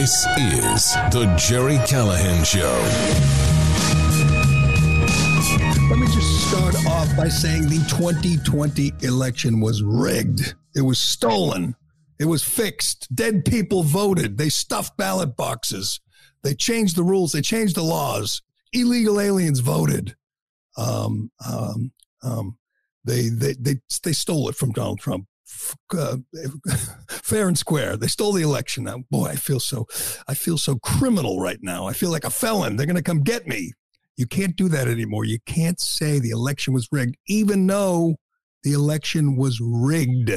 This is the Gerry Callahan Show. Let me just start off by saying the 2020 election was rigged. It was stolen. It was fixed. Dead people voted. They stuffed ballot boxes. They changed the rules. They changed the laws. Illegal aliens voted. Um, um, um, they, they, they, they stole it from Donald Trump. Uh, fair and square. They stole the election. Now, boy, I feel so, I feel so criminal right now. I feel like a felon. They're going to come get me. You can't do that anymore. You can't say the election was rigged, even though the election was rigged.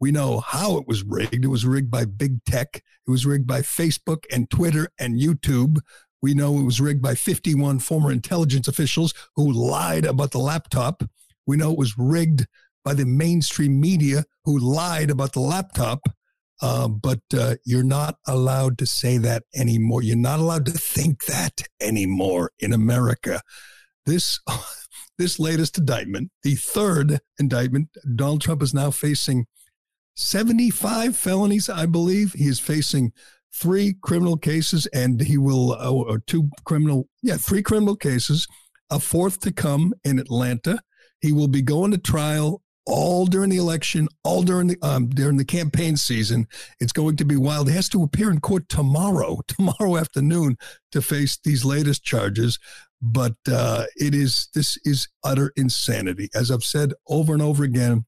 We know how it was rigged. It was rigged by big tech. It was rigged by Facebook and Twitter and YouTube. We know it was rigged by 51 former intelligence officials who lied about the laptop. We know it was rigged by the mainstream media who lied about the laptop. Uh, but uh, you're not allowed to say that anymore. You're not allowed to think that anymore in America. This this latest indictment, the third indictment, Donald Trump is now facing 75 felonies, I believe. He is facing three criminal cases, and he will uh, or two criminal, yeah, three criminal cases, a fourth to come in Atlanta. He will be going to trial all during the election, all during the um, during the campaign season. It's going to be wild. He has to appear in court tomorrow, tomorrow afternoon, to face these latest charges. But uh, it is this is utter insanity. As I've said over and over again,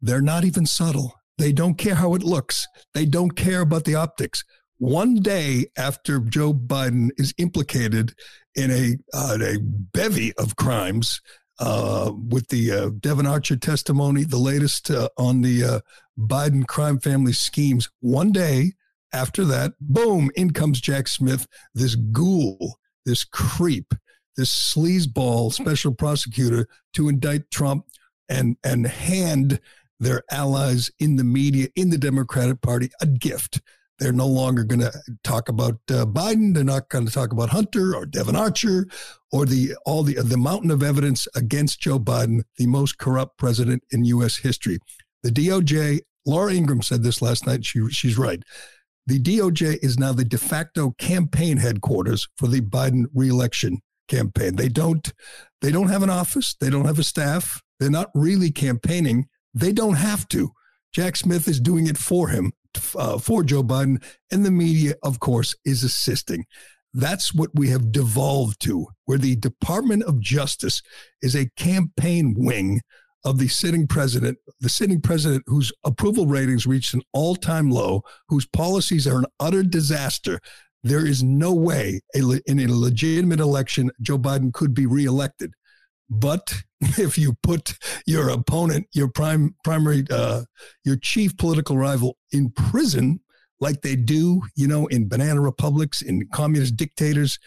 they're not even subtle. They don't care how it looks. They don't care about the optics. One day after Joe Biden is implicated in a, uh, a bevy of crimes, uh, with the uh, Devon Archer testimony, the latest uh, on the uh, Biden crime family schemes. One day after that, boom, in comes Jack Smith, this ghoul, this creep, this sleazeball special prosecutor to indict Trump and and hand their allies in the media, in the Democratic Party, a gift. They're no longer going to talk about uh, Biden. They're not going to talk about Hunter or Devon Archer or the all the the mountain of evidence against Joe Biden, the most corrupt president in U.S. history. The DOJ. Laura Ingraham said this last night. She she's right. The DOJ is now the de facto campaign headquarters for the Biden reelection campaign. They don't they don't have an office. They don't have a staff. They're not really campaigning. They don't have to. Jack Smith is doing it for him uh, for Joe Biden, and the media, of course, is assisting. That's what we have devolved to, where the Department of Justice is a campaign wing of the sitting president, the sitting president whose approval ratings reached an all time low, whose policies are an utter disaster. There is no way in a legitimate election Joe Biden could be reelected. But if you put your opponent, your prime primary, uh, your chief political rival in prison, like they do, you know, in banana republics, in communist dictators,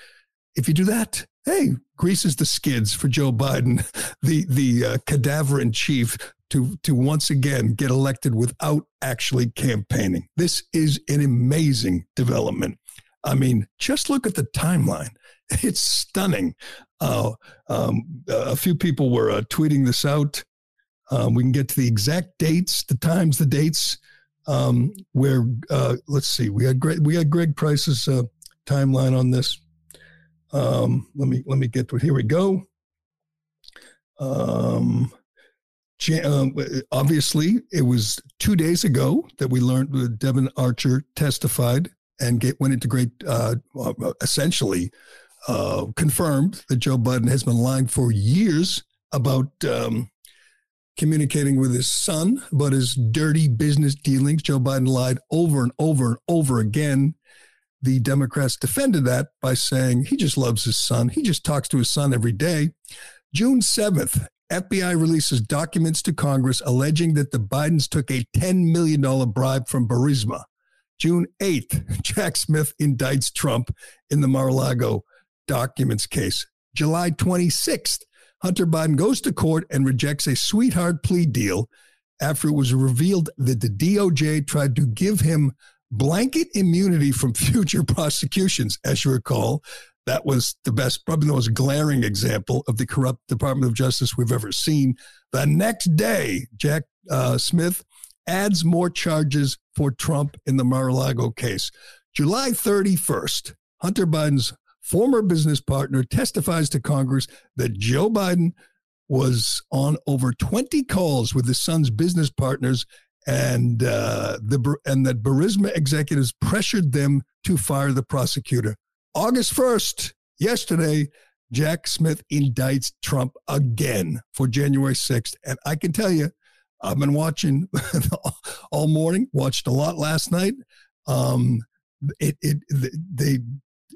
if you do that, hey, greases the skids for Joe Biden, the the uh, cadaver in chief, to to once again get elected without actually campaigning. This is an amazing development. I mean, just look at the timeline. It's stunning. Uh, um, a few people were uh, tweeting this out. Um, we can get to the exact dates, the times, the dates. Um, where uh, let's see, we had Greg, we had Greg Price's uh, timeline on this. Um, let me let me get to it. Here we go. Um, um, obviously, it was two days ago that we learned that Devon Archer testified and get, went into great, uh, essentially uh, confirmed that Joe Biden has been lying for years about um, communicating with his son about his dirty business dealings. Joe Biden lied over and over and over again. The Democrats defended that by saying he just loves his son. He just talks to his son every day. June 7th, FBI releases documents to Congress alleging that the Bidens took a $10 million bribe from Burisma. June 8th, Jack Smith indicts Trump in the Mar a Lago documents case. July 26th, Hunter Biden goes to court and rejects a sweetheart plea deal after it was revealed that the DOJ tried to give him blanket immunity from future prosecutions. As you recall, that was the best, probably the most glaring example of the corrupt Department of Justice we've ever seen. The next day, Jack uh, Smith adds more charges for Trump in the Mar a Lago case. July 31st, Hunter Biden's former business partner testifies to Congress that Joe Biden was on over 20 calls with his son's business partners and uh, the and that Burisma executives pressured them to fire the prosecutor. August 1st, yesterday, Jack Smith indicts Trump again for January 6th. And I can tell you, I've been watching all morning, watched a lot last night. Um, it, it, they,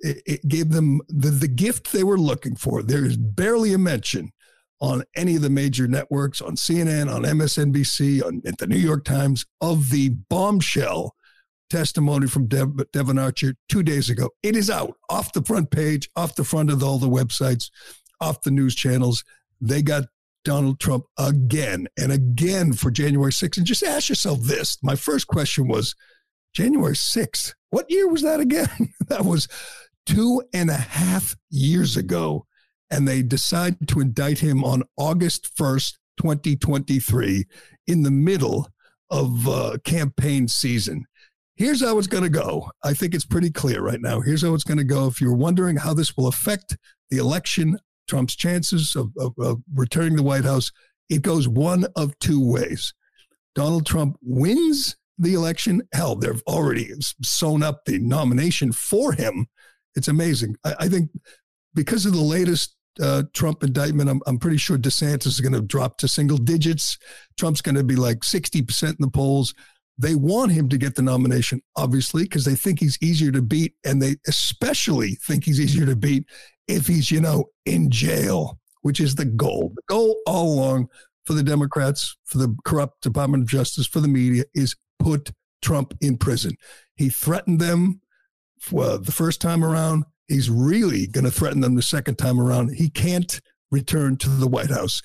it gave them the, the gift they were looking for. There is barely a mention on any of the major networks, on CNN, on MSNBC, on at the New York Times, of the bombshell testimony from Dev, Devon Archer two days ago. It is out off the front page, off the front of all the websites, off the news channels. They got Donald Trump again and again for January 6th. And just ask yourself this. My first question was January 6th. What year was that again? that was two and a half years ago and they decided to indict him on August 1st, 2023, in the middle of uh, campaign season. Here's how it's going to go. I think it's pretty clear right now. Here's how it's going to go. If you're wondering how this will affect the election, Trump's chances of, of, of returning the White House, it goes one of two ways. Donald Trump wins the election. Hell, they've already sewn up the nomination for him. It's amazing. I, I think because of the latest uh, Trump indictment, I'm, I'm pretty sure DeSantis is going to drop to single digits. Trump's going to be like 60% in the polls. They want him to get the nomination, obviously, because they think he's easier to beat. And they especially think he's easier to beat if he's, you know, in jail, which is the goal. The goal all along for the Democrats, for the corrupt Department of Justice, for the media is put Trump in prison. He threatened them uh, the first time around he's really going to threaten them the second time around. He can't return to the White House.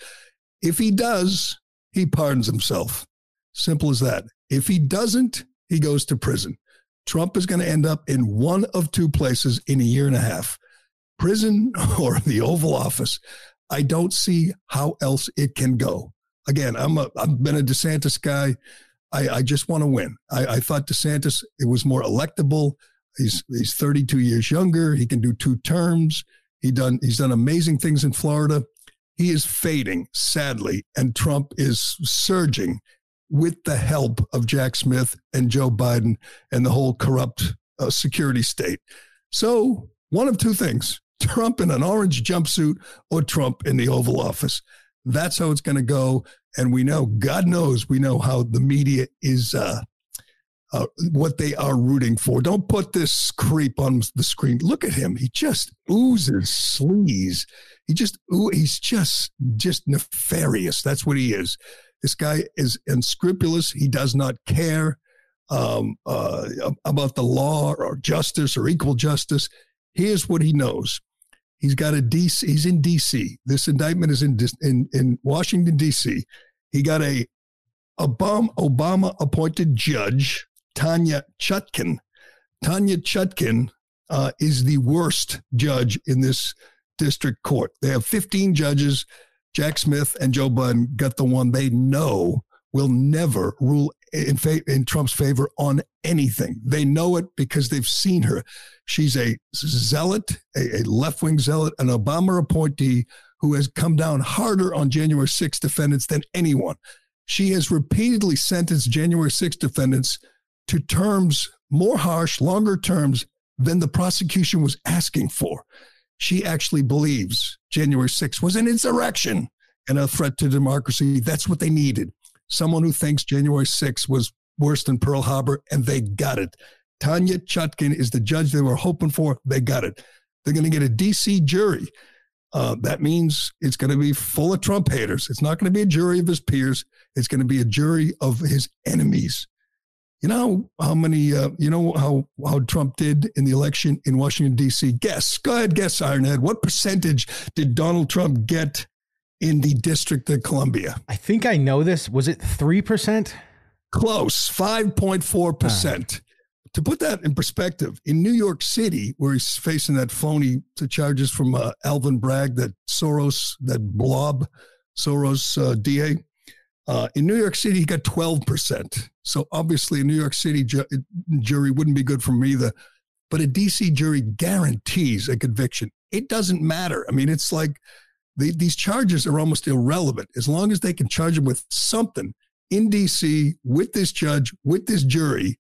If he does, he pardons himself. Simple as that. If he doesn't, he goes to prison. Trump is going to end up in one of two places in a year and a half prison or the Oval Office. I don't see how else it can go. Again, I'm a, I've been a DeSantis guy. I, I just want to win. I, I thought DeSantis, it was more electable. He's he's 32 years younger. He can do two terms. He done he's done amazing things in Florida. He is fading sadly, and Trump is surging with the help of Jack Smith and Joe Biden and the whole corrupt uh, security state. So one of two things: Trump in an orange jumpsuit or Trump in the Oval Office. That's how it's going to go. And we know, God knows, we know how the media is uh, uh, what they are rooting for. Don't put this creep on the screen. Look at him. He just oozes sleaze. He just, ooh, he's just, just nefarious. That's what he is. This guy is unscrupulous. He does not care um, uh, about the law or justice or equal justice. Here's what he knows. He's got a DC. He's in DC. This indictment is in in in Washington D.C. He got a Obama Obama appointed judge Tanya Chutkan. Tanya Chutkan uh, is the worst judge in this district court. They have 15 judges. Jack Smith and Joe Biden got the one they know will never rule in, fa- in Trump's favor on anything. They know it because they've seen her. She's a zealot, a, a left wing zealot, an Obama appointee who has come down harder on January 6 defendants than anyone. She has repeatedly sentenced January 6 defendants to terms more harsh, longer terms than the prosecution was asking for. She actually believes January 6th was an insurrection and a threat to democracy. That's what they needed. Someone who thinks January 6th was worse than Pearl Harbor, and they got it. Tanya Chutkan is the judge they were hoping for. They got it. They're going to get a DC jury. Uh, that means it's going to be full of Trump haters. It's not going to be a jury of his peers. It's going to be a jury of his enemies. You know how many? Uh, you know how how Trump did in the election in Washington D.C. Guess. Go ahead, guess, Ironhead. What percentage did Donald Trump get in the District of Columbia? I think I know this. Was it three percent? Close, five point four percent. Ah. To put that in perspective, in New York City, where he's facing that phony charges from uh, Alvin Bragg, that Soros, that blob Soros uh, DA, uh, in New York City, he got 12%. So obviously, a New York City ju- jury wouldn't be good for me. The but a DC jury guarantees a conviction. It doesn't matter. I mean, it's like the, these charges are almost irrelevant as long as they can charge him with something in DC with this judge, with this jury.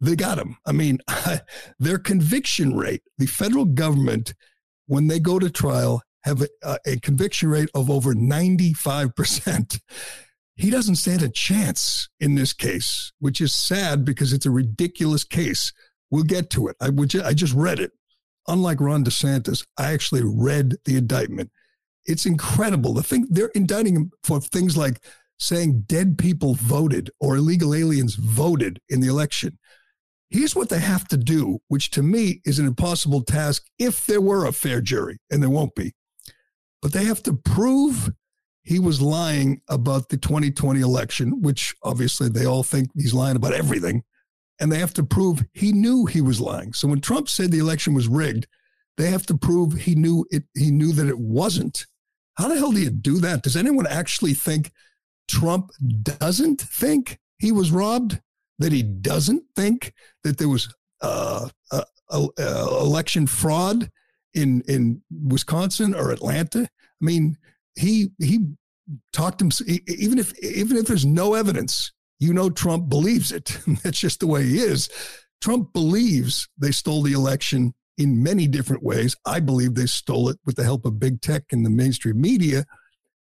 They got him. I mean, their conviction rate, the federal government, when they go to trial, have a, a conviction rate of over 95%. He doesn't stand a chance in this case, which is sad because it's a ridiculous case. We'll get to it. I, ju- I just read it. Unlike Ron DeSantis, I actually read the indictment. It's incredible. The thing they're indicting him for things like saying dead people voted or illegal aliens voted in the election. Here's what they have to do, which to me is an impossible task if there were a fair jury, and there won't be. But they have to prove he was lying about the 2020 election, which obviously they all think he's lying about everything and they have to prove he knew he was lying. So when Trump said the election was rigged, they have to prove he knew it. He knew that it wasn't. How the hell do you do that? Does anyone actually think Trump doesn't think he was robbed? That he doesn't think that there was uh, election fraud in in Wisconsin or Atlanta? I mean, he he talked him even if even if there's no evidence you know Trump believes it. That's just the way he is. Trump believes they stole the election in many different ways. I believe they stole it with the help of big tech and the mainstream media.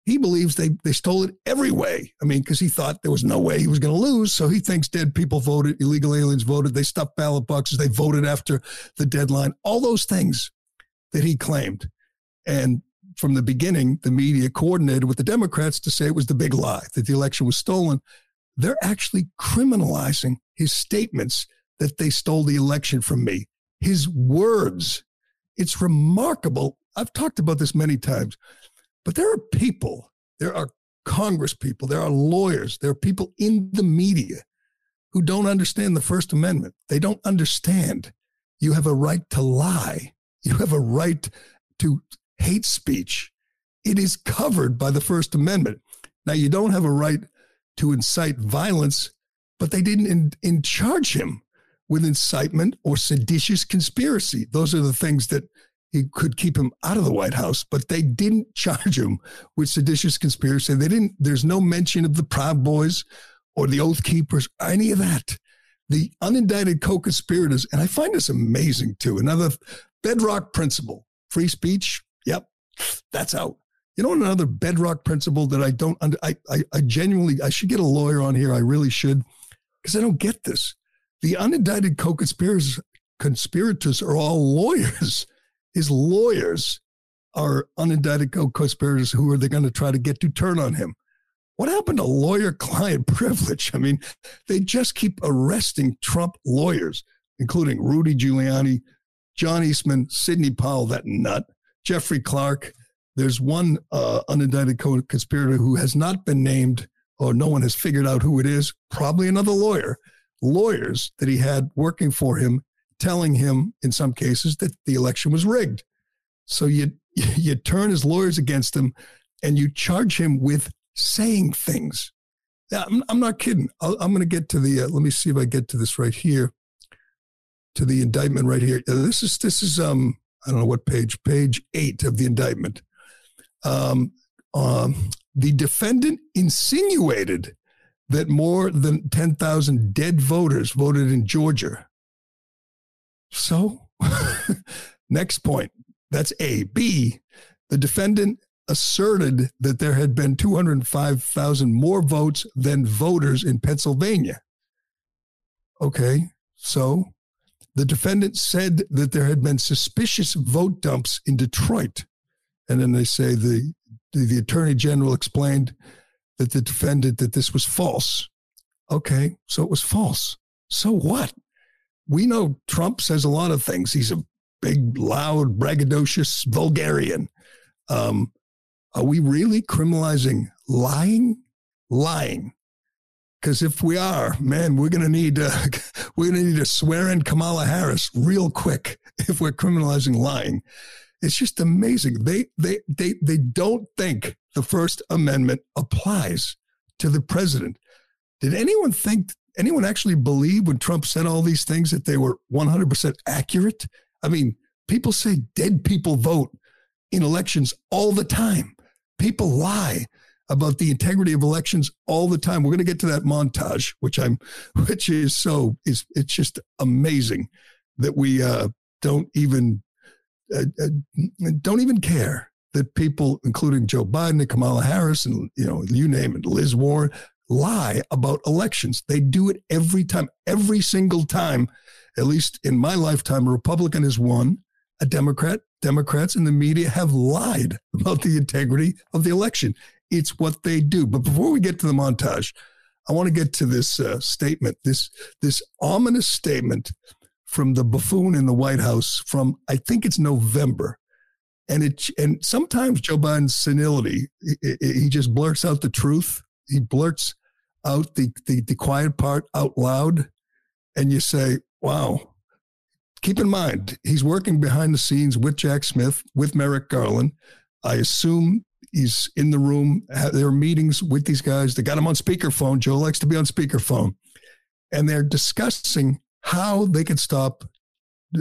He believes they, they stole it every way. I mean, because he thought there was no way he was going to lose. So he thinks dead people voted, illegal aliens voted, they stuffed ballot boxes, they voted after the deadline, all those things that he claimed. And from the beginning, the media coordinated with the Democrats to say it was the big lie, that the election was stolen they're actually criminalizing his statements that they stole the election from me. His words. It's remarkable. I've talked about this many times, but there are people, there are Congress people, there are lawyers, there are people in the media who don't understand the First Amendment. They don't understand you have a right to lie, you have a right to hate speech. It is covered by the First Amendment. Now, you don't have a right to incite violence, but they didn't in, in charge him with incitement or seditious conspiracy. Those are the things that he could keep him out of the White House, but they didn't charge him with seditious conspiracy. They didn't, there's no mention of the Proud Boys or the Oath Keepers, any of that. The unindicted co conspirators, and I find this amazing too. Another bedrock principle free speech, yep, that's out. You know, another bedrock principle that I don't, under, I, I, I genuinely, I should get a lawyer on here. I really should, because I don't get this. The unindicted co-conspirators conspirators are all lawyers. His lawyers are unindicted co-conspirators who are they going to try to get to turn on him. What happened to lawyer-client privilege? I mean, they just keep arresting Trump lawyers, including Rudy Giuliani, John Eastman, Sidney Powell, that nut, Jeffrey Clark. There's one uh, unindicted co-conspirator who has not been named, or no one has figured out who it is. Probably another lawyer. Lawyers that he had working for him, telling him in some cases that the election was rigged. So you you turn his lawyers against him, and you charge him with saying things. Now, I'm, I'm not kidding. i am going to get to the. Uh, let me see if I get to this right here. To the indictment right here. This is this is um I don't know what page. Page eight of the indictment um, um, the defendant insinuated that more than 10,000 dead voters voted in Georgia. So, next point that's A. B. The defendant asserted that there had been 205,000 more votes than voters in Pennsylvania. Okay, so the defendant said that there had been suspicious vote dumps in Detroit. And then they say the, the, the attorney general explained that the defendant that this was false. Okay, so it was false. So what? We know Trump says a lot of things. He's a big, loud, braggadocious vulgarian. Um, are we really criminalizing lying? Lying. Because if we are, man, we're gonna need uh, we're gonna need to swear in Kamala Harris real quick if we're criminalizing lying. It's just amazing. They they they they don't think the First Amendment applies to the president. Did anyone think, anyone actually believe when Trump said all these things that they were 100% accurate? I mean, people say dead people vote in elections all the time. People lie about the integrity of elections all the time. We're going to get to that montage, which I'm, which is so is it's just amazing that we uh, don't even uh, uh, don't even care that people, including Joe Biden and Kamala Harris, and you know you name it, Liz Warren, lie about elections. They do it every time, every single time. At least in my lifetime, a Republican has won, a Democrat. Democrats and the media have lied about the integrity of the election. It's what they do. But before we get to the montage, I want to get to this uh, statement, this this ominous statement from the buffoon in the White House from I think it's November, and it and sometimes Joe Biden's senility, he, he just blurts out the truth. He blurts out the, the the quiet part out loud, and you say, "Wow." Keep in mind, he's working behind the scenes with Jack Smith, with Merrick Garland. I assume he's in the room. There are meetings with these guys. They got him on speakerphone. Joe likes to be on speakerphone. And they're discussing how they could stop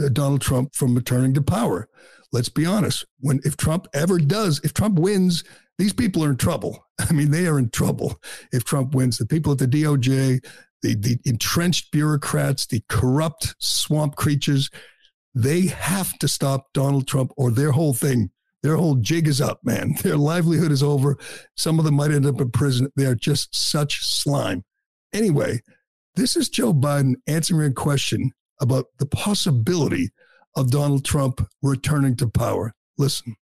uh, Donald Trump from returning to power. Let's be honest. When if Trump ever does, if Trump wins, these people are in trouble. I mean, they are in trouble if Trump wins. The people at the DOJ, the, the entrenched bureaucrats, the corrupt swamp creatures, they have to stop Donald Trump or their whole thing their whole jig is up, man. Their livelihood is over. Some of them might end up in prison. They are just such slime. Anyway, this is Joe Biden answering a question about the possibility of Donald Trump returning to power. Listen.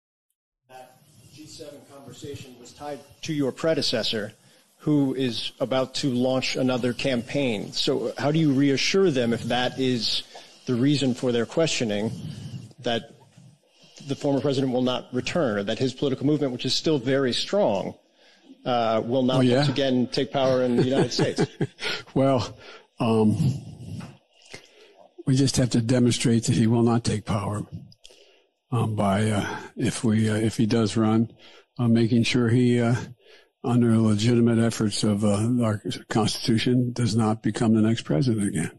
That G7 conversation was tied to your predecessor, who is about to launch another campaign. So, how do you reassure them if that is the reason for their questioning that the former president will not return, or that his political movement, which is still very strong, uh, will not oh, yeah. once again take power in the United States? well, um, we just have to demonstrate that he will not take power um, by uh, if we uh, if he does run, uh, making sure he. Uh, under legitimate efforts of uh, our Constitution, does not become the next president again.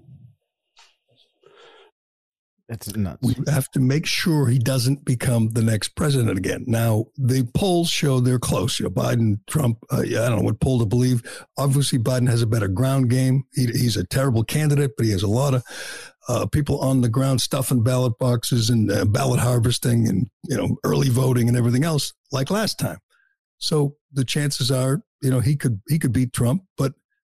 That's nuts. We have to make sure he doesn't become the next president again. Now, the polls show they're close. You know, Biden, Trump, uh, I don't know what poll to believe. Obviously, Biden has a better ground game. He, he's a terrible candidate, but he has a lot of uh, people on the ground stuffing ballot boxes and uh, ballot harvesting and, you know, early voting and everything else like last time. So the chances are, you know, he could he could beat Trump, but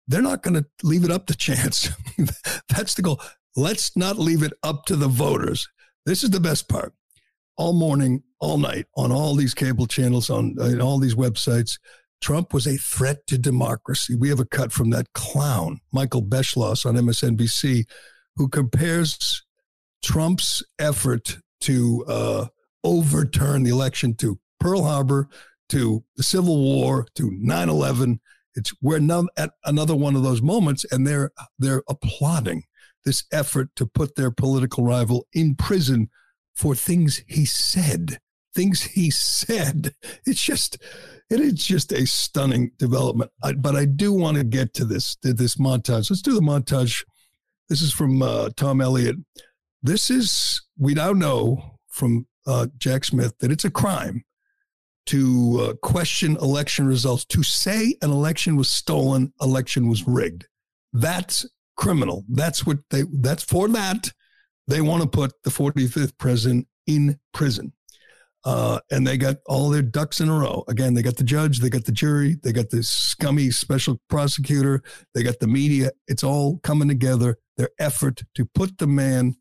they're not going to leave it up to chance. That's the goal. Let's not leave it up to the voters. This is the best part. All morning, all night, on all these cable channels, on, all these websites, Trump was a threat to democracy. We have a cut from that clown, Michael Beschloss on MSNBC, who compares Trump's effort to uh, overturn the election to Pearl Harbor, to the Civil War, to 9 11. It's we're at another one of those moments, and they're they're applauding this effort to put their political rival in prison for things he said. Things he said. It's just, it is just a stunning development. I, but I do want to get to this to this montage. Let's do the montage. This is from uh, Tom Elliott. This is we now know from uh, Jack Smith that it's a crime to uh, question election results, to say an election was stolen, election was rigged. That's criminal. That's what they, that's for that. They want to put the 45th president in prison. Uh, and they got all their ducks in a row. Again, they got the judge, they got the jury, they got the scummy special prosecutor, they got the media. It's all coming together. Their effort to put the man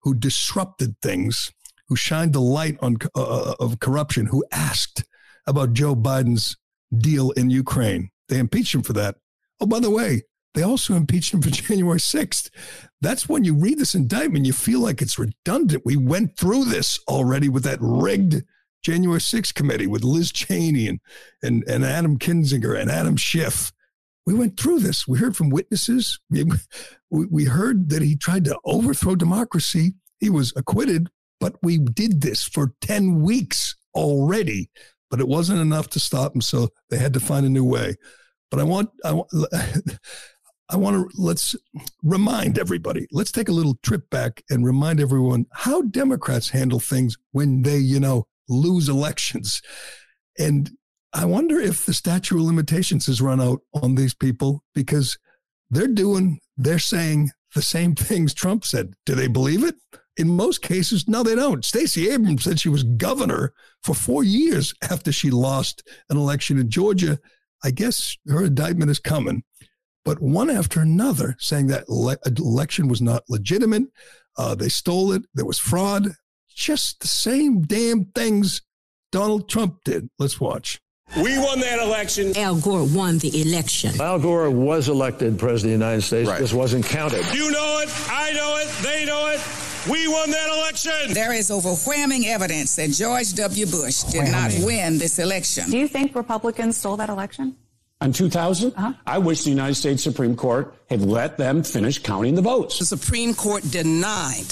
who disrupted things, who shined the light on uh, uh of corruption, who asked about Joe Biden's deal in Ukraine. They impeached him for that. Oh, by the way, they also impeached him for January 6th. That's when you read this indictment, you feel like it's redundant. We went through this already with that rigged January 6th committee with Liz Cheney and, and, and Adam Kinzinger and Adam Schiff. We went through this. We heard from witnesses. We, we heard that he tried to overthrow democracy. He was acquitted, but we did this for 10 weeks already. But it wasn't enough to stop him. So they had to find a new way. But I want, I want I want to let's remind everybody. Let's take a little trip back and remind everyone how Democrats handle things when they, you know, lose elections. And I wonder if the statute of limitations has run out on these people because they're doing, they're saying the same things Trump said. Do they believe it? In most cases, no, they don't. Stacey Abrams said she was governor for four years after she lost an election in Georgia. I guess her indictment is coming. But one after another saying that ele- election was not legitimate, uh, they stole it, there was fraud, just the same damn things Donald Trump did. Let's watch. We won that election. Al Gore won the election. Al Gore was elected president of the United States. Right. This wasn't counted. You know it. I know it. They know it. We won that election. There is overwhelming evidence that George W. Bush did not win this election. Do you think Republicans stole that election? In 2000, uh-huh. I wish the United States Supreme Court had let them finish counting the votes. The Supreme Court denied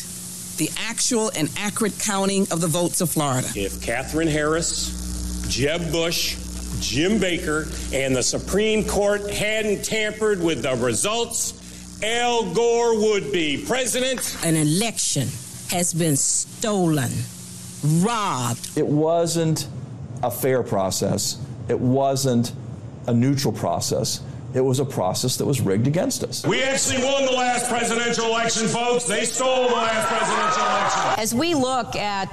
the actual and accurate counting of the votes of Florida. If Katherine Harris, Jeb Bush, Jim Baker, and the Supreme Court hadn't tampered with the results, Al Gore would be president. An election has been stolen, robbed. It wasn't a fair process. It wasn't a neutral process. It was a process that was rigged against us. We actually won the last presidential election, folks. They stole the last presidential election. As we look at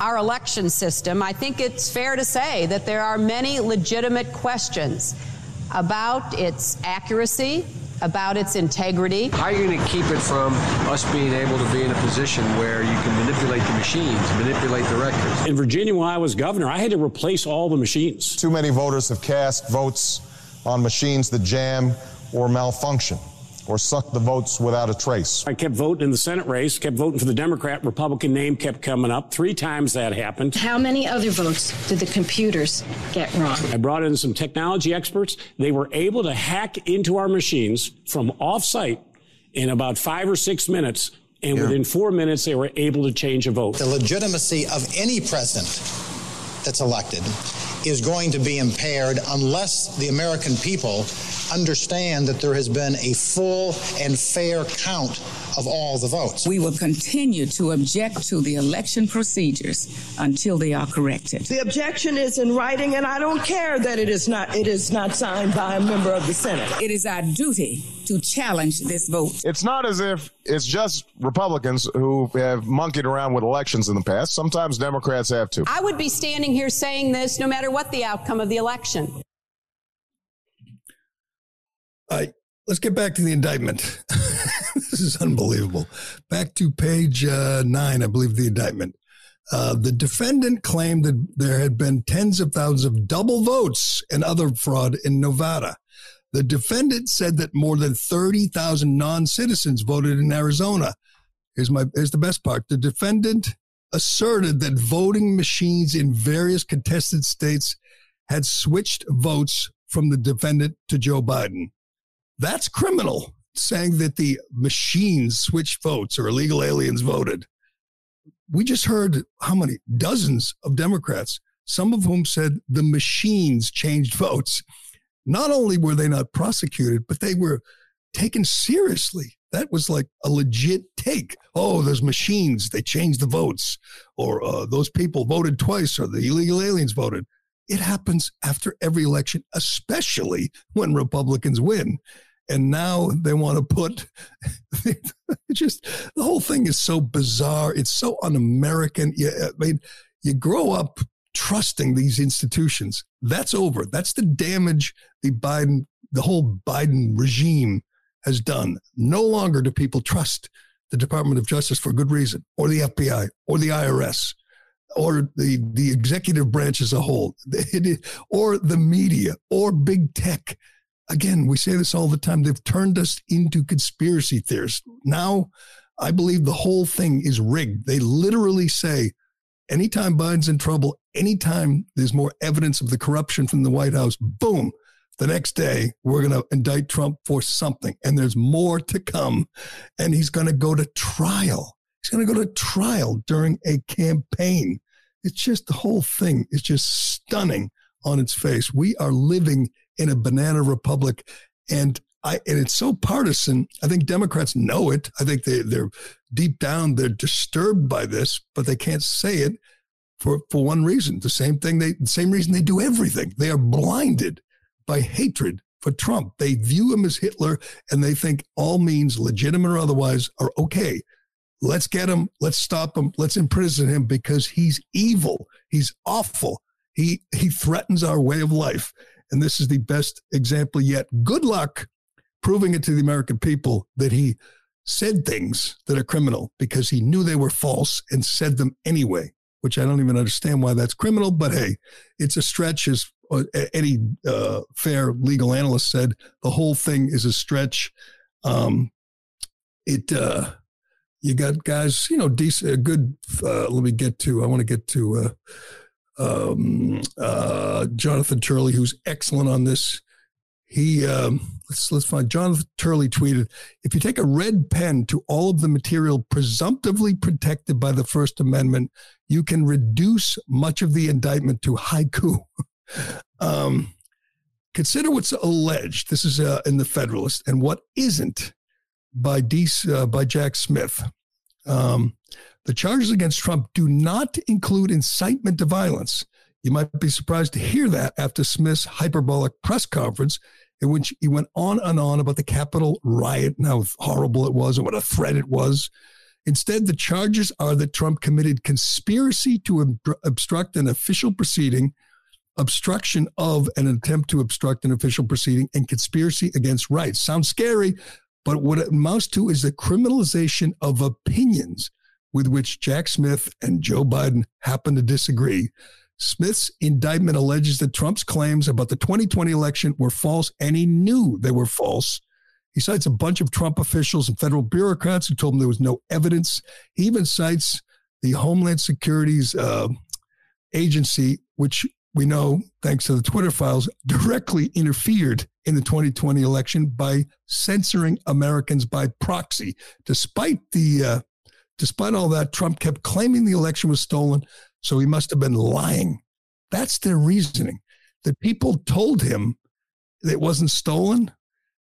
our election system, I think it's fair to say that there are many legitimate questions about its accuracy, about its integrity. How are you going to keep it from us being able to be in a position where you can manipulate the machines, manipulate the records? In Virginia, when I was governor, I had to replace all the machines. Too many voters have cast votes on machines that jam or malfunction or suck the votes without a trace. I kept voting in the Senate race, kept voting for the Democrat. Republican name kept coming up. Three times that happened. How many other votes did the computers get wrong? I brought in some technology experts. They were able to hack into our machines from off-site in about five or six minutes. And Yeah. within four minutes, they were able to change a vote. The legitimacy of any president that's elected is going to be impaired unless the American people understand that there has been a full and fair count of all the votes. We will continue to object to the election procedures until they are corrected. The objection is in writing, and I don't care that it is not it is not signed by a member of the Senate. It is our duty to challenge this vote. It's not as if it's just Republicans who have monkeyed around with elections in the past. Sometimes Democrats have too. I would be standing here saying this no matter what the outcome of the election. All right, let's get back to the indictment. this is unbelievable. Back to page uh, nine, I believe, the indictment. Uh, the defendant claimed that there had been tens of thousands of double votes and other fraud in Nevada. The defendant said that more than 30,000 non citizens voted in Arizona. Here's, my, here's the best part. The defendant asserted that voting machines in various contested states had switched votes from the defendant to Joe Biden. That's criminal, saying that the machines switched votes or illegal aliens voted. We just heard how many dozens of Democrats, some of whom said the machines changed votes. Not only were they not prosecuted, but they were taken seriously. That was like a legit take. Oh, those machines, they changed the votes, or uh, those people voted twice, or the illegal aliens voted. It happens after every election, especially when Republicans win. And now they want to put just the whole thing is so bizarre. It's so un American. I mean, you grow up trusting these institutions. That's over. That's the damage the Biden, the whole Biden regime has done. No longer do people trust the Department of Justice for good reason, or the FBI, or the IRS, or the, the executive branch as a whole, or the media, or big tech. Again, we say this all the time. They've turned us into conspiracy theorists. Now, I believe the whole thing is rigged. They literally say, anytime Biden's in trouble, anytime there's more evidence of the corruption from the White House, boom, the next day we're going to indict Trump for something. And there's more to come. And he's going to go to trial. He's going to go to trial during a campaign. It's just the whole thing is just stunning on its face. We are living in a banana republic. And I and it's so partisan. I think Democrats know it. I think they they're deep down they're disturbed by this, but they can't say it for for one reason. The same thing they the same reason they do everything. They are blinded by hatred for Trump. They view him as Hitler and they think all means, legitimate or otherwise, are okay. Let's get him. Let's stop him. Let's imprison him because he's evil. He's awful. He he threatens our way of life. And this is the best example yet. Good luck proving it to the American people that he said things that are criminal because he knew they were false and said them anyway, which I don't even understand why that's criminal. But hey, it's a stretch, as uh, any uh, fair legal analyst said. The whole thing is a stretch. Um, it, uh, you got guys, you know, decent, good. Uh, let me get to. I want to get to uh, um, uh, Jonathan Turley, who's excellent on this he um, let's let's find Jonathan Turley tweeted: If you take a red pen to all of the material presumptively protected by the First Amendment, you can reduce much of the indictment to haiku. um, consider what's alleged. This is uh, in the Federalist, and what isn't by uh, by Jack Smith. Um, the charges against Trump do not include incitement to violence. You might be surprised to hear that after Smith's hyperbolic press conference, in which he went on and on about the Capitol riot and how horrible it was and what a threat it was. Instead, the charges are that Trump committed conspiracy to obstruct an official proceeding, obstruction of an attempt to obstruct an official proceeding, and conspiracy against rights. Sounds scary, but what it amounts to is the criminalization of opinions with which Jack Smith and Joe Biden happen to disagree. Smith's indictment alleges that Trump's claims about the 2020 election were false, and he knew they were false. He cites a bunch of Trump officials and federal bureaucrats who told him there was no evidence. He even cites the Homeland Security's uh, agency, which we know, thanks to the Twitter files, directly interfered in the 2020 election by censoring Americans by proxy. Despite the uh, despite all that, Trump kept claiming the election was stolen. So he must have been lying. That's their reasoning. That people told him it wasn't stolen.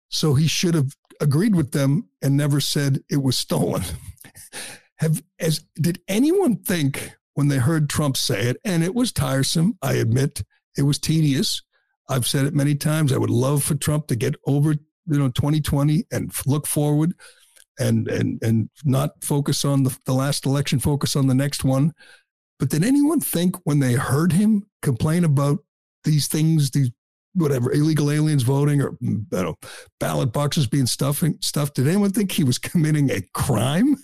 So he should have agreed with them and never said it was stolen. have as did anyone think when they heard Trump say it, and it was tiresome, I admit, it was tedious. I've said it many times. I would love for Trump to get over, you know, 2020 and look forward and and and not focus on the, the last election, focus on the next one. But did anyone think when they heard him complain about these things, these whatever illegal aliens voting or you know, ballot boxes being stuffing stuff? Did anyone think he was committing a crime?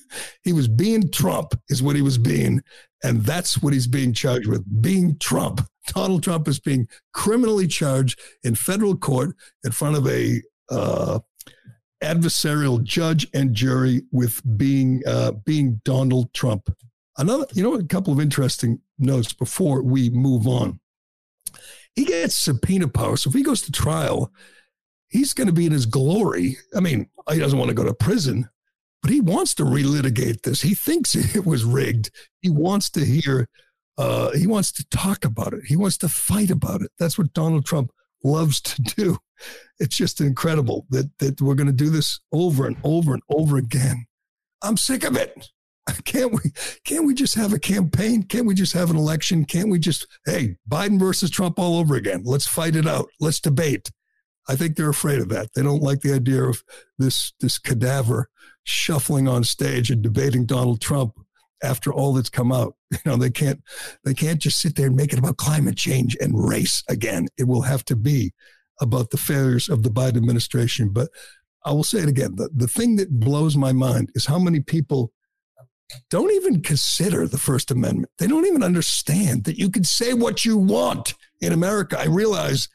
He was being Trump, is what he was being, and that's what he's being charged with: being Trump. Donald Trump is being criminally charged in federal court in front of a uh, adversarial judge and jury with being uh, being Donald Trump. Another, you know, a couple of interesting notes before we move on. He gets subpoena power. So if he goes to trial, he's going to be in his glory. I mean, he doesn't want to go to prison, but he wants to relitigate this. He thinks it was rigged. He wants to hear, uh, he wants to talk about it. He wants to fight about it. That's what Donald Trump loves to do. It's just incredible that, that we're going to do this over and over and over again. I'm sick of it. Can't we? Can't we just have a campaign? Can't we just have an election? Can't we just hey Biden versus Trump all over again? Let's fight it out. Let's debate. I think they're afraid of that. They don't like the idea of this this cadaver shuffling on stage and debating Donald Trump after all that's come out. You know, they can't they can't just sit there and make it about climate change and race again. It will have to be about the failures of the Biden administration. But I will say it again. The, the thing that blows my mind is how many people don't even consider the First Amendment. They don't even understand that you can say what you want in America. I realize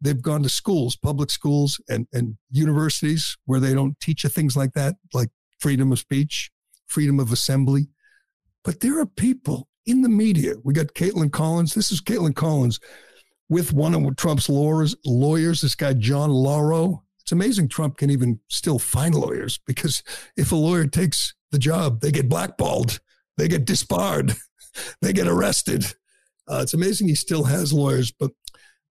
they've gone to schools, public schools and, and universities where they don't teach you things like that, like freedom of speech, freedom of assembly. But there are people in the media. We got Kaitlan Collins. This is Kaitlan Collins with one of Trump's lawyers, lawyers this guy, John Lauro. It's amazing Trump can even still find lawyers because if a lawyer takes the job, they get blackballed, they get disbarred, they get arrested. Uh, it's amazing he still has lawyers, but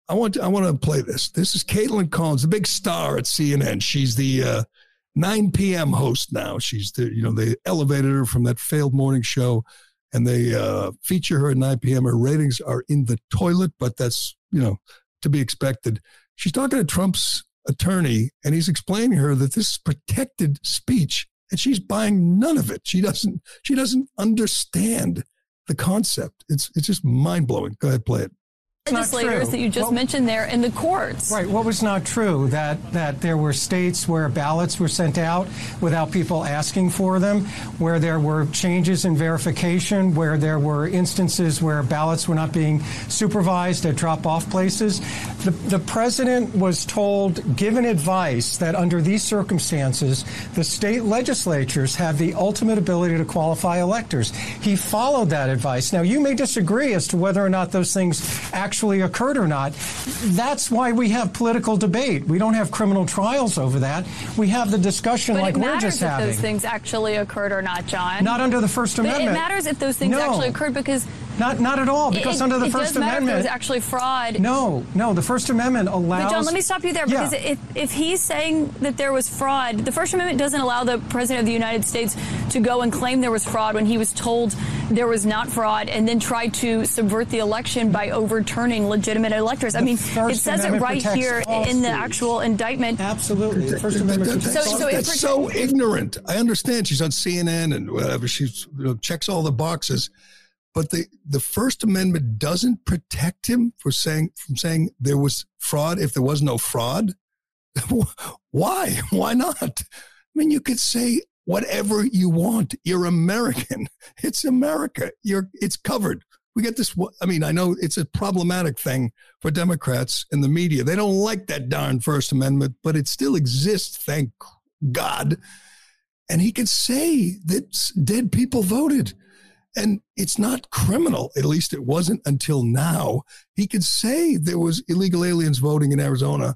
I want to, I want to play this. This is Kaitlan Collins, the big star at CNN. She's the uh, 9 p.m. host now. She's the you know they elevated her from that failed morning show, and they uh, feature her at 9 p.m. Her ratings are in the toilet, but that's you know to be expected. She's talking to Trump's attorney, and he's explaining her that this is protected speech, and she's buying none of it. She doesn't she doesn't understand the concept. It's it's just mind blowing. Go ahead, play it legislators that you just mentioned there in the courts. Right. What was not true that that there were states where ballots were sent out without people asking for them, where there were changes in verification, where there were instances where ballots were not being supervised at drop-off places. The, the president was told, given advice that under these circumstances, the state legislatures have the ultimate ability to qualify electors. He followed that advice. Now, you may disagree as to whether or not those things actually actually occurred or not. That's why we have political debate. We don't have criminal trials over that. We have the discussion but like we're just having. It matters if having. those things actually occurred or not, John. Not under the First Amendment. But it matters if those things no. actually occurred because not not at all because it, under the it First does matter Amendment if there's actually fraud. No, no, the First Amendment allows. But John, let me stop you there because yeah. if if he's saying that there was fraud, the First Amendment doesn't allow the president of the United States to go and claim there was fraud when he was told there was not fraud, and then try to subvert the election by overturning legitimate electors. I mean, it says it right here in the actual indictment. Absolutely, the First Amendment. That, that, so, so that's so ignorant. I understand she's on CNN and whatever. She you know, checks all the boxes but the, the First Amendment doesn't protect him for saying from saying there was fraud if there was no fraud. Why? Why not? I mean, you could say whatever you want. You're American. It's America. You're it's covered. We get this. I mean, I know it's a problematic thing for Democrats and the media. They don't like that darn First Amendment, but it still exists. Thank God. And he could say that dead people voted. And it's not criminal. At least it wasn't until now. He could say there was illegal aliens voting in Arizona.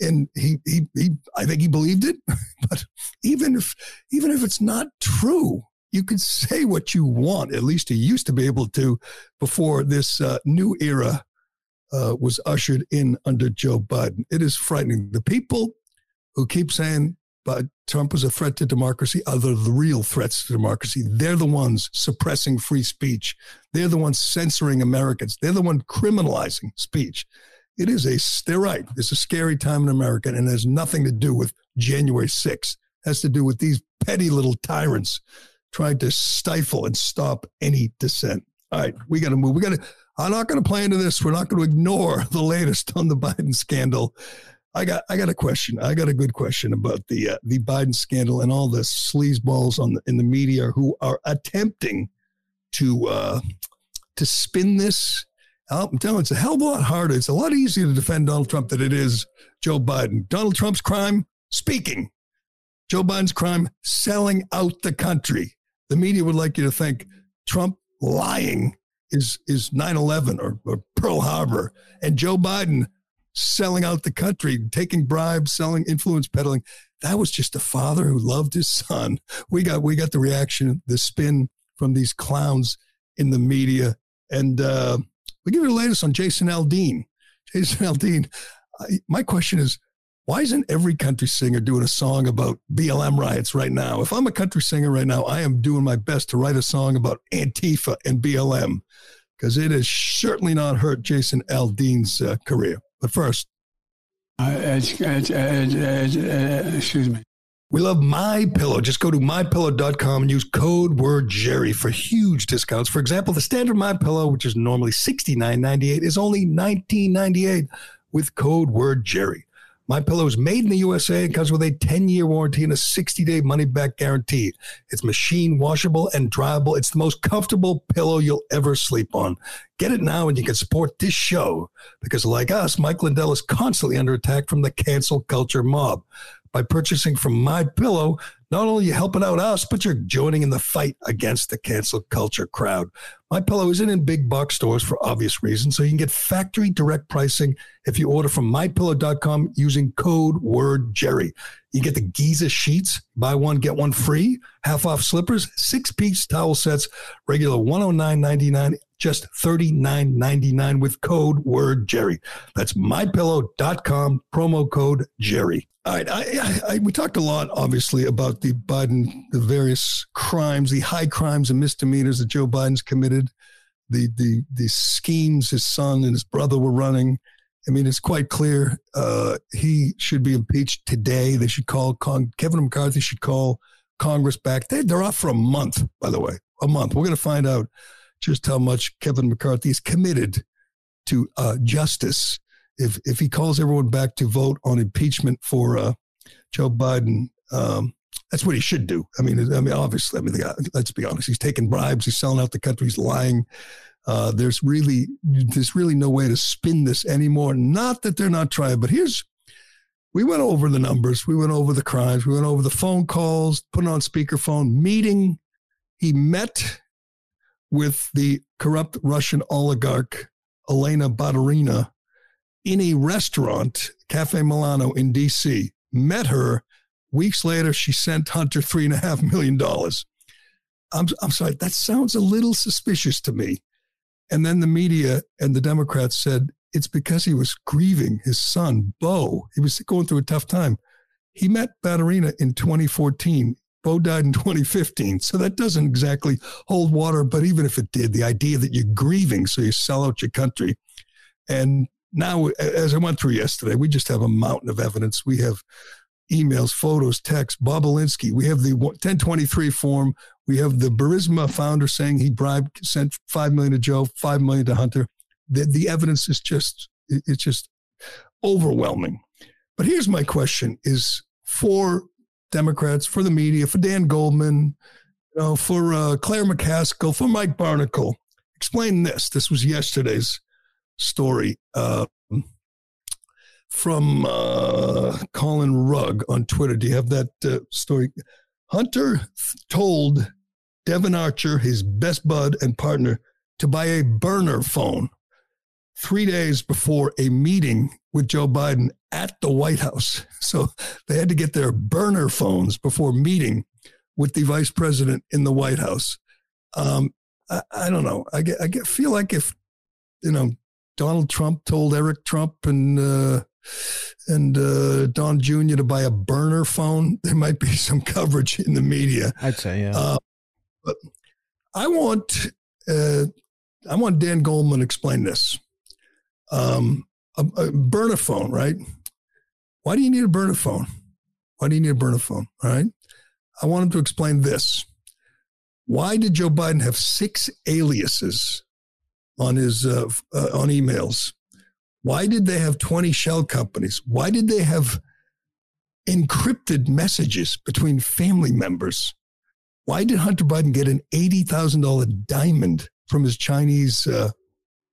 And he, he, he I think he believed it. but even if, even if it's not true, you can say what you want. At least he used to be able to before this uh, new era uh, was ushered in under Joe Biden. It is frightening. The people who keep saying but Trump was a threat to democracy other the, real threats to democracy. They're the ones suppressing free speech. They're the ones censoring Americans. They're the one criminalizing speech. It is a, they're right. It's a scary time in America and it has nothing to do with January 6th. It has to do with these petty little tyrants trying to stifle and stop any dissent. All right, we got to move. We got to, I'm not going to play into this. We're not going to ignore the latest on the Biden scandal. I got I got a question. I got a good question about the uh, the Biden scandal and all the sleazeballs on the, in the media who are attempting to uh, to spin this. I'm telling you, it's a hell of a lot harder. It's a lot easier to defend Donald Trump than it is Joe Biden. Donald Trump's crime, speaking. Joe Biden's crime, selling out the country. The media would like you to think Trump lying is is 9/11 or, or Pearl Harbor, and Joe Biden selling out the country, taking bribes, selling influence peddling. That was just a father who loved his son. We got we got the reaction, the spin from these clowns in the media, and uh, we give you the latest on Jason Aldean. Jason Aldean. I, my question is, why isn't every country singer doing a song about BLM riots right now? If I'm a country singer right now, I am doing my best to write a song about Antifa and BLM because it has certainly not hurt Jason Aldean's uh, career. But first, uh, excuse me. We love My Pillow. Just go to mypillow.com and use code word Jerry for huge discounts. For example, the standard My Pillow, which is normally $69.98, is only $19.98 with code word Jerry. My Pillow is made in the USA and comes with a 10-year warranty and a 60-day money-back guarantee. It's machine washable and dryable. It's the most comfortable pillow you'll ever sleep on. Get it now and you can support this show because like us, Mike Lindell is constantly under attack from the cancel culture mob. By purchasing from My Pillow, Not only you helping out us, but you're joining in the fight against the cancel culture crowd. My Pillow isn't in big box stores for obvious reasons, so you can get factory direct pricing if you order from mypillow.com using code word Jerry. You get the Giza sheets, buy one get one free, half off slippers, six piece towel sets, regular 109.99 just $39.99 with code word Jerry. That's mypillow.com, promo code Jerry. All right. I, I, I, we talked a lot, obviously, about the Biden, the various crimes, the high crimes and misdemeanors that Joe Biden's committed, the, the, the schemes his son and his brother were running. I mean, it's quite clear uh, he should be impeached today. They should call Kevin McCarthy should call Congress back. They, they're off for a month, by the way, a month. We're going to find out just how much Kevin McCarthy is committed to uh, justice. If if he calls everyone back to vote on impeachment for uh, Joe Biden, um, that's what he should do. I mean, I mean, obviously, I mean, let's be honest. He's taking bribes. He's selling out the country. He's lying. Uh, there's really there's really no way to spin this anymore. Not that they're not trying, but here's we went over the numbers. We went over the crimes. We went over the phone calls, putting on speakerphone, meeting. He met with the corrupt Russian oligarch Elena Baturina in a restaurant, Cafe Milano in DC. Met her. Weeks later, she sent Hunter three and a half million dollars. I'm, I'm sorry, that sounds a little suspicious to me. And then the media and the Democrats said it's because he was grieving his son, Beau. He was going through a tough time. He met Baturina in 2014. Beau died in 2015. So that doesn't exactly hold water. But even if it did, the idea that you're grieving, so you sell out your country. And now, as I went through yesterday, we just have a mountain of evidence. We have emails, photos, texts, Bobulinski. We have the 1023 form. We have the Burisma founder saying he bribed, sent five million to Joe, five million to Hunter. The, the evidence is just, it's just overwhelming. But here's my question: Is for Democrats, for the media, for Dan Goldman, you know, for uh, Claire McCaskill, for Mike Barnicle. Explain this. This was yesterday's story uh, from uh, Colin Rugg on Twitter. Do you have that uh, story? Hunter told Devon Archer, his best bud and partner, to buy a burner phone three days before a meeting with Joe Biden at the White House. So they had to get their burner phones before meeting with the vice president in the White House. Um, I, I, don't know. I get, I get, feel like if, you know, Donald Trump told Eric Trump and, uh, and uh, Don Jr. to buy a burner phone, there might be some coverage in the media. I'd say, yeah. Uh, but I want, uh, I want Dan Goldman to explain this um, a, a burner phone, right? Why do you need a burner phone? Why do you need a burner phone? All right. I want him to explain this. Why did Joe Biden have six aliases on his uh, uh, on emails? Why did they have 20 shell companies? Why did they have encrypted messages between family members? Why did Hunter Biden get an $80,000 diamond from his Chinese uh,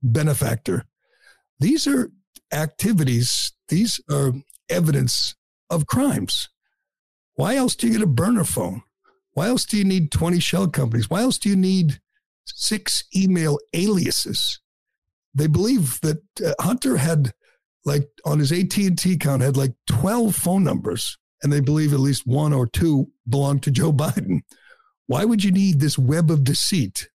benefactor? These are activities, these are evidence of crimes. Why else do you get a burner phone? Why else do you need 20 shell companies? Why else do you need six email aliases? They believe that uh, Hunter had like on his AT&T account had like 12 phone numbers and they believe at least one or two belong to Joe Biden. Why would you need this web of deceit?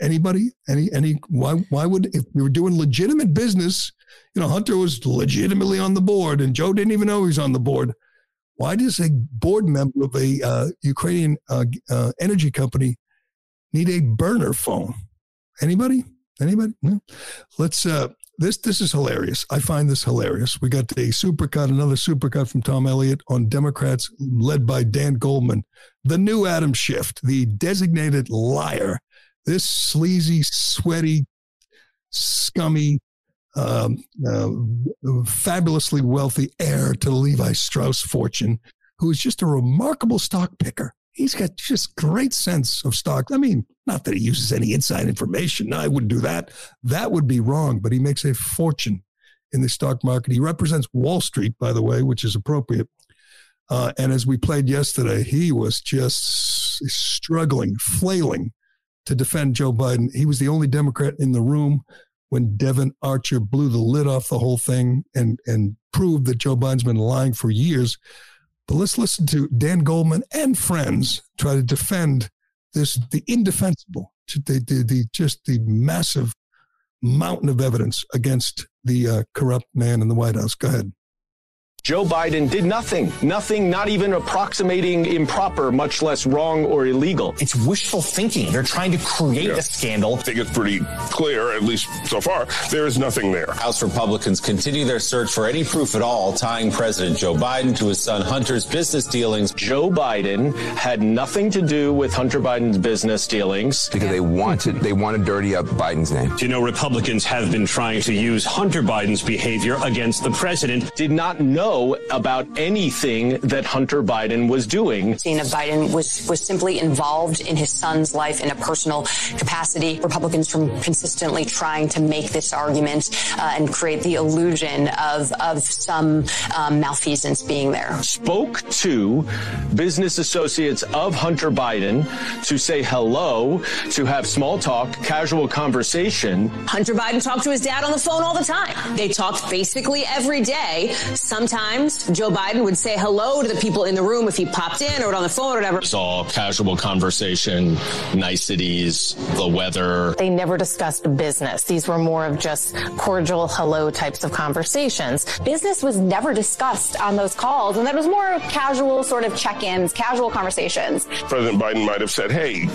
Anybody? Any? Any? Why? Why would if we were doing legitimate business? You know, Hunter was legitimately on the board, and Joe didn't even know he was on the board. Why does a board member of a uh, Ukrainian uh, uh, energy company need a burner phone? Anybody? Anybody? No. Let's. Uh, this this is hilarious. I find this hilarious. We got a supercut, another supercut from Tom Elliott on Democrats led by Dan Goldman, the new Adam Schiff, the designated liar this sleazy, sweaty, scummy, um, uh, fabulously wealthy heir to Levi Strauss fortune, who is just a remarkable stock picker. He's got just great sense of stock. I mean, not that he uses any inside information. No, I wouldn't do that. That would be wrong. But he makes a fortune in the stock market. He represents Wall Street, by the way, which is appropriate. Uh, and as we played yesterday, he was just struggling, flailing to defend Joe Biden. He was the only Democrat in the room when Devon Archer blew the lid off the whole thing and, and proved that Joe Biden's been lying for years. But let's listen to Dan Goldman and friends try to defend this the indefensible, the, the, the just the massive mountain of evidence against the uh, corrupt man in the White House. Go ahead. Joe Biden did nothing, nothing, not even approximating improper, much less wrong or illegal. It's wishful thinking. They're trying to create yeah. a scandal. I think it's pretty clear, at least so far, there is nothing there. House Republicans continue their search for any proof at all tying President Joe Biden to his son Hunter's business dealings. Joe Biden had nothing to do with Hunter Biden's business dealings. Because they want to, they want to dirty up Biden's name. You know, Republicans have been trying to use Hunter Biden's behavior against the president. Did not know know about anything that Hunter Biden was doing. Tina Biden was, was simply involved in his son's life in a personal capacity. Republicans from consistently trying to make this argument uh, and create the illusion of, of some um, malfeasance being there. Spoke to business associates of Hunter Biden to say hello, to have small talk, casual conversation. Hunter Biden talked to his dad on the phone all the time. They talked basically every day, sometimes times Joe Biden would say hello to the people in the room if he popped in or on the phone or whatever. It's all casual conversation, niceties, the weather. They never discussed business. These were more of just cordial hello types of conversations. Business was never discussed on those calls, and that was more casual sort of check-ins, casual conversations. President Biden might have said, "Hey,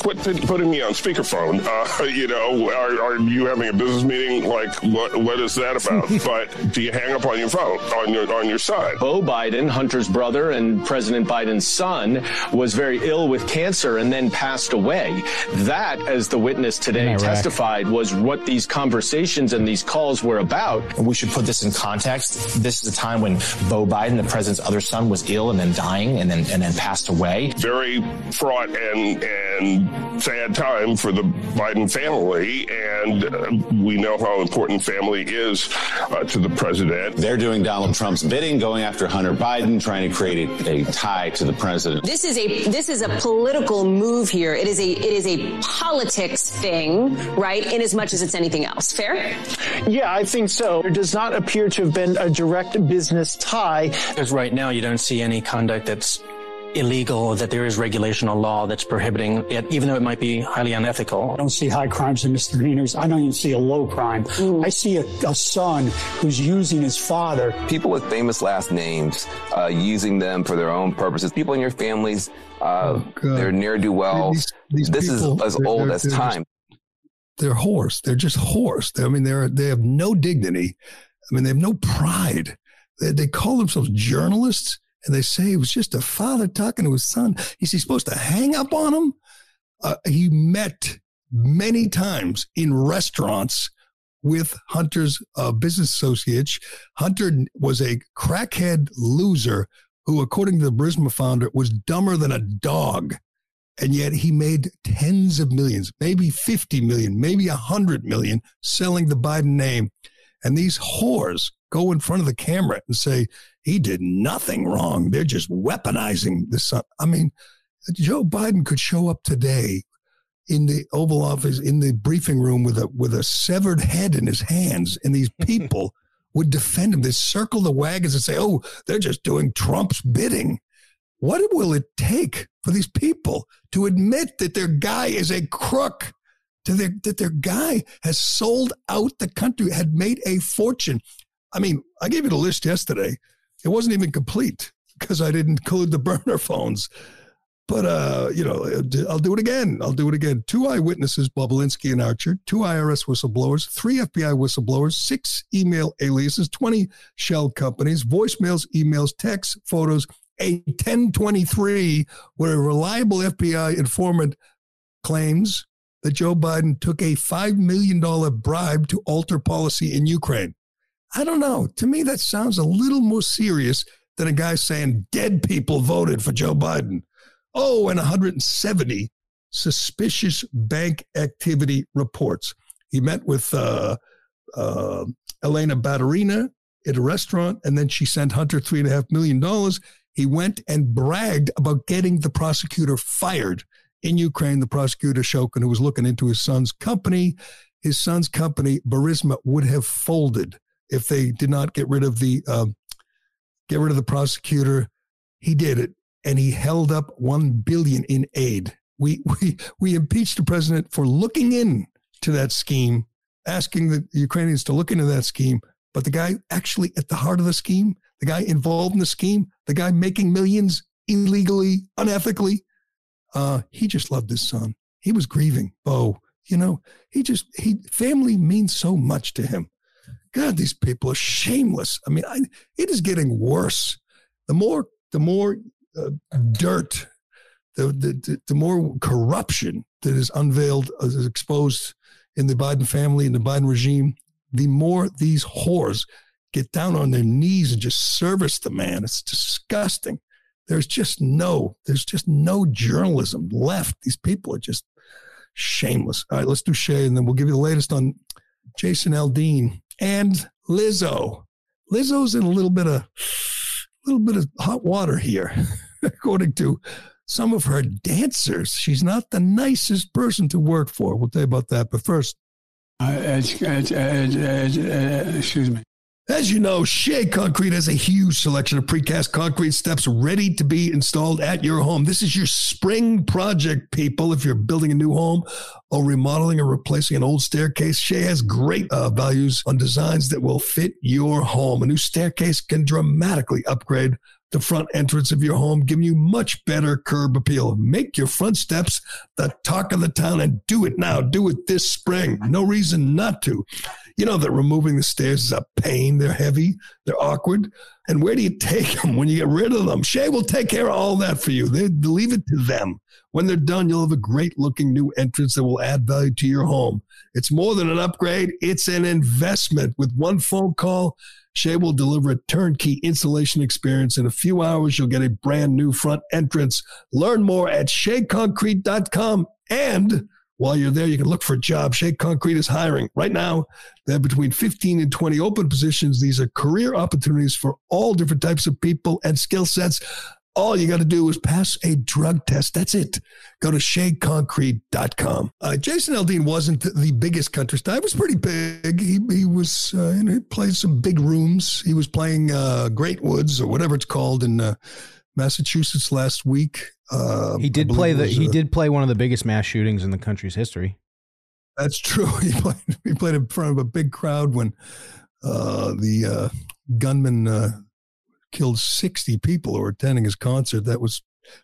quit putting me on speakerphone. Uh, you know, are, are, you having a business meeting? Like, what, what is that about? but do you hang up on your phone on your on your side?" Beau Biden, Hunter's brother and President Biden's son, was very ill with cancer and then passed away. That, as the witness today testified, was what these conversations and these calls were about. And we should put this in context. This is a time when Beau Biden, the president's other son, was ill and then dying and then and then passed away. Very fraught and and sad time for the Biden family, and uh, we know how important family is uh, to the president. They're doing Donald Trump's bidding, going after Hunter Biden, trying to create a, a tie to the president. This is a this is a political move here. It is a it is a politics thing, right? In as much as it's anything else. Fair? Yeah, I think so. There does not appear to have been a direct business tie. Because right now you don't see any conduct that's illegal, that there is regulation or law that's prohibiting it, even though it might be highly unethical. I don't see high crimes and misdemeanors. I don't even see a low crime. Mm. I see a, a, son who's using his father. People with famous last names, uh, using them for their own purposes. People in your families, uh, oh, they're near do well. These, these this people, is as old as time. they're hoarse. They're just hoarse. I mean, they're they have no dignity. I mean, they have no pride. They, they call themselves journalists and they say it was just a father talking to his son. Is he supposed to hang up on him? Uh, he met many times in restaurants with Hunter's uh, business associates. Hunter was a crackhead loser who, according to the Burisma founder, was dumber than a dog. And yet he made tens of millions, maybe 50 million, maybe 100 million selling the Biden name. And these whores go in front of the camera and say, he did nothing wrong. They're just weaponizing the son. I mean, Joe Biden could show up today in the Oval Office, in the briefing room with a with a severed head in his hands, and these people would defend him. They circle the wagons and say, "Oh, they're just doing Trump's bidding." What will it take for these people to admit that their guy is a crook? To their, that their guy has sold out the country, had made a fortune. I mean, I gave you the list yesterday. It wasn't even complete because I didn't include the burner phones. But uh, you know, I'll do it again. I'll do it again. Two eyewitnesses, Bobulinski and Archer, two IRS whistleblowers, three FBI whistleblowers, six email aliases, 20 shell companies, voicemails, emails, texts, photos, a 1023 where a reliable FBI informant claims that Joe Biden took a $5 million bribe to alter policy in Ukraine. I don't know. To me, that sounds a little more serious than a guy saying dead people voted for Joe Biden. Oh, and 170 suspicious bank activity reports. He met with uh, uh, Elena Baturina at a restaurant, and then she sent Hunter $3.5 million. He went and bragged about getting the prosecutor fired in Ukraine. The prosecutor Shokin, who was looking into his son's company, his son's company Burisma would have folded if they did not get rid of the uh, get rid of the prosecutor. He did it, and he held up one billion in aid. We we we impeached the president for looking in to that scheme, asking the Ukrainians to look into that scheme. But the guy actually at the heart of the scheme, the guy involved in the scheme, the guy making millions illegally, unethically, uh, he just loved his son. He was grieving. Beau, you know, he just he family means so much to him. God, these people are shameless. I mean, I, it is getting worse. The more the more uh, dirt, the, the the more corruption that is unveiled, uh, is exposed in the Biden family and the Biden regime, the more these whores get down on their knees and just service the man. It's disgusting. There's just no, there's just no journalism left. These people are just shameless. All right, let's do Shea, and then we'll give you the latest on Jason Aldean and Lizzo. Lizzo's in a little bit of little bit of hot water here, according to some of her dancers. She's not the nicest person to work for. We'll tell you about that. But first, uh, excuse me. As you know, Shea Concrete has a huge selection of precast concrete steps ready to be installed at your home. This is your spring project, people. If you're building a new home or remodeling or replacing an old staircase, Shea has great uh, values on designs that will fit your home. A new staircase can dramatically upgrade the front entrance of your home, giving you much better curb appeal. Make your front steps the talk of the town and do it now. Do it this spring. No reason not to. You know that removing the stairs is a pain. They're heavy, they're awkward. And where do you take them when you get rid of them? Shea will take care of all that for you. They leave it to them. When they're done, you'll have a great looking new entrance that will add value to your home. It's more than an upgrade, it's an investment. With one phone call, Shea will deliver a turnkey installation experience. In a few hours, you'll get a brand new front entrance. Learn more at sheaconcrete.com and while you're there, you can look for a job. Shea Concrete is hiring. Right now, they have between 15 and 20 open positions. These are career opportunities for all different types of people and skill sets. All you got to do is pass a drug test. That's it. Go to sheaconcrete.com. Uh, Jason Aldean wasn't the biggest country star. He was pretty big. He, he was, uh, you know, he played some big rooms. He was playing uh, Great Woods or whatever it's called in uh, Massachusetts last week. Uh, he did play the. He did play one of the biggest mass shootings in the country's history. That's true. He played. He played in front of a big crowd when uh, the uh, gunman uh, killed sixty people who were attending his concert. That was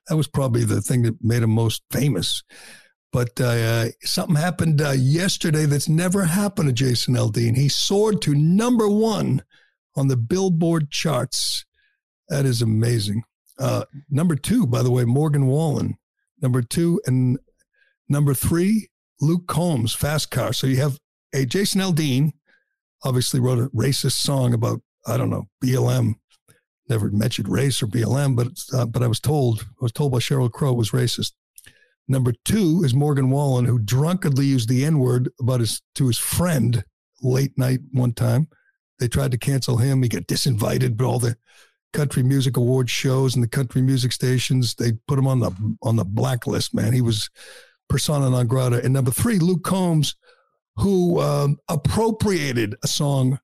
that was probably the thing that made him most famous. But uh, something happened yesterday that's never happened to Jason Aldean. He soared to number one on the Billboard charts. That is amazing. Uh, number two, by the way, Morgan Wallen. Number two and number three, Luke Combs, Fast Car. So you have a Jason Aldean, obviously wrote a racist song about I don't know BLM. Never mentioned race or BLM, but uh, but I was told I was told by Sheryl Crow was racist. Number two is Morgan Wallen, who drunkenly used the N word about his to his friend late night one time. They tried to cancel him. He got disinvited, but all the country music award shows and the country music stations. They put him on the on the blacklist. Man, he was persona non grata. And number three, Luke Combs, who um, appropriated a song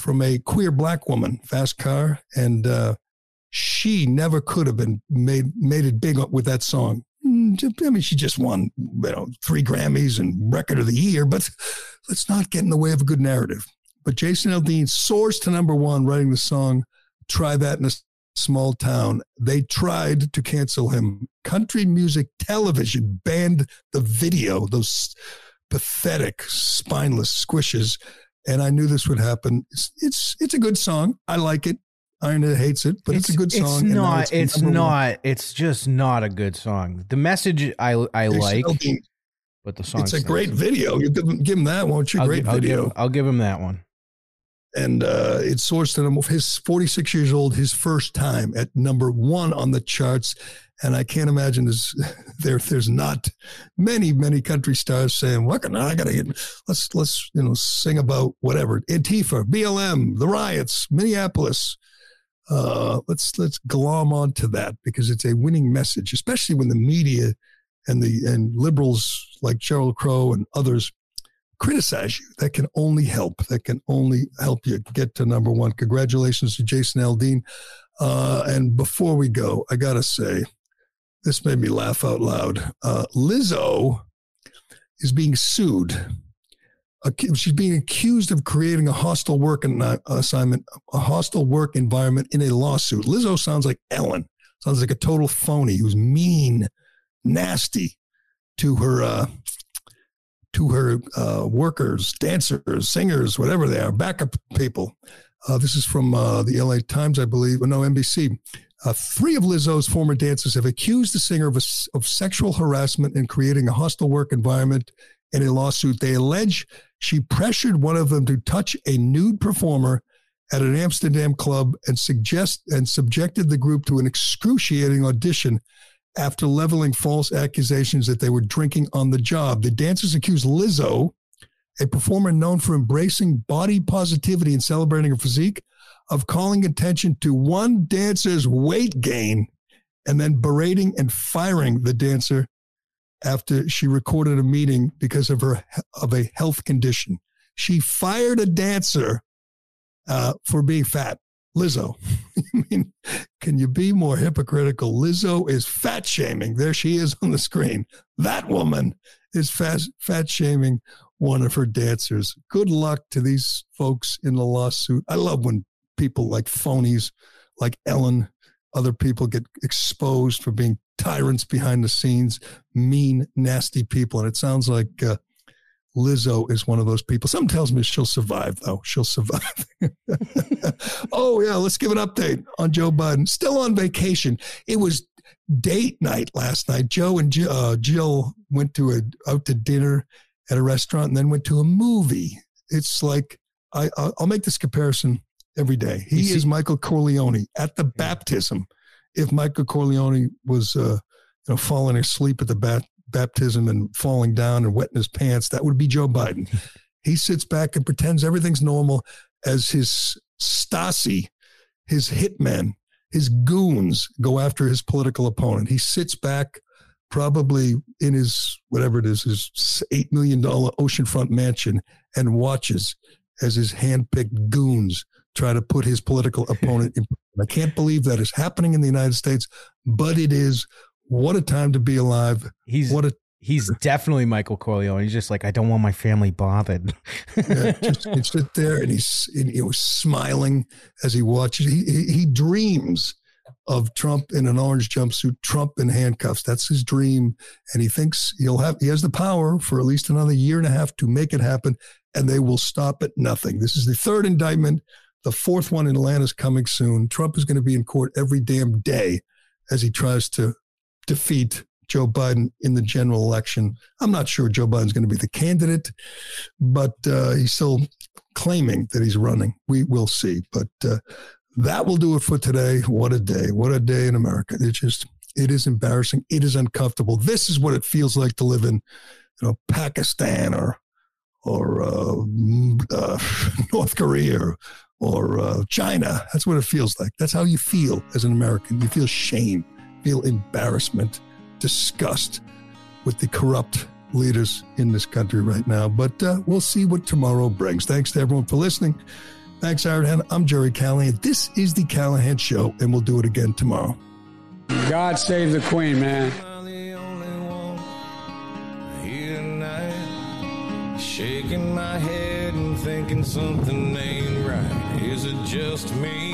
from a queer black woman, Fast Car, and uh, she never could have been made made it big with that song. Mm, I mean, she just won, you know, three Grammys and Record of the Year. But let's not get in the way of a good narrative. But Jason Aldean soars to number one, writing the song try that in a small town. They tried to cancel him. Country music television banned the video, those pathetic, spineless squishes. And I knew this would happen. It's it's, it's a good song. I like it. Aaron hates it, but it's, it's a good song. It's not. It's, it's not. One. It's just not a good song. The message I I like, but the song. It's a great video. You give him, give him that, won't you? I'll great give, video. I'll give, I'll give him that one and uh, it sourced him his 46 years old his first time at number one on the charts. And i can't imagine there's there there's not many many country stars saying what can i gotta get let's let's you know sing about whatever. Antifa blm the riots minneapolis. Uh, let's let's glom onto that because it's a winning message, especially when the media and the and liberals like Sheryl Crow and others criticize you. That can only help. That can only help you get to number one. Congratulations to Jason Aldean. Uh, and before we go, I gotta say, this made me laugh out loud. Uh, Lizzo is being sued. She's being accused of creating a hostile work assignment, a hostile work environment in a lawsuit. Lizzo sounds like Ellen. Sounds like a total phony who's mean, nasty to her uh, to her uh, workers, dancers, singers, whatever they are, backup people. Uh, this is from uh, the LA Times, I believe, no, NBC. Uh, three of Lizzo's former dancers have accused the singer of, a, of sexual harassment and creating a hostile work environment in a lawsuit. They allege she pressured one of them to touch a nude performer at an Amsterdam club and suggest and subjected the group to an excruciating audition after leveling false accusations that they were drinking on the job. The dancers accused Lizzo, a performer known for embracing body positivity and celebrating her physique, of calling attention to one dancer's weight gain and then berating and firing the dancer after she recorded a meeting because of her of a health condition. She fired a dancer uh, for being fat. Lizzo. I mean, can you be more hypocritical? Lizzo is fat shaming. There she is on the screen. That woman is fat, fat shaming one of her dancers. Good luck to these folks in the lawsuit. I love when people like phonies, like Ellen, other people get exposed for being tyrants behind the scenes, mean, nasty people. And it sounds like uh, Lizzo is one of those people. Something tells me she'll survive, though. She'll survive. oh, yeah. Let's give an update on Joe Biden. Still on vacation. It was date night last night. Joe and Jill, uh, Jill went to a out to dinner at a restaurant and then went to a movie. It's like I, I'll make this comparison every day. He is Michael Corleone at the baptism. If Michael Corleone was, uh, you know, falling asleep at the bat, baptism and falling down and wetting his pants, that would be Joe Biden. he sits back and pretends everything's normal as his Stasi, his hitmen, his goons go after his political opponent. He sits back, probably in his whatever it is, his $8 million oceanfront mansion, and watches as his handpicked goons try to put his political opponent in. I can't believe that is happening in the United States, but it is what a time to be alive. He's what a he's definitely Michael Corleone. He's just like, I don't want my family bothered. yeah, just he'd sit there and he's and he was smiling as he watches. He, he, he dreams of Trump in an orange jumpsuit, Trump in handcuffs. That's his dream, and he thinks he'll have he has the power for at least another year and a half to make it happen, and they will stop at nothing. This is the third indictment. The fourth one in Atlanta is coming soon. Trump is going to be in court every damn day as he tries to defeat Joe Biden in the general election. I'm not sure Joe Biden's going to be the candidate, but uh, he's still claiming that he's running. We will see. But uh, that will do it for today. What a day. What a day in America. It just, it is embarrassing. It is uncomfortable. This is what it feels like to live in, you know, Pakistan or, or uh, uh North Korea or, or uh, China. That's what it feels like. That's how you feel as an American. You feel shame feel embarrassment, disgust with the corrupt leaders in this country right now. But uh, we'll see what tomorrow brings. Thanks to everyone for listening. Thanks, Aaron. I'm Gerry Callahan. This is the Callahan Show, and we'll do it again tomorrow. God save the Queen, man. Shaking my head and thinking something ain't right. Is it just me?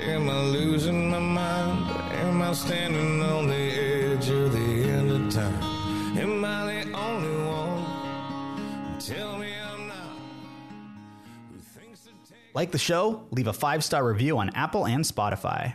Am I losing my mind? Standing on the edge of the end of time? Am I the only one? Tell me I'm not. Like the show? Leave a five star review on Apple and Spotify.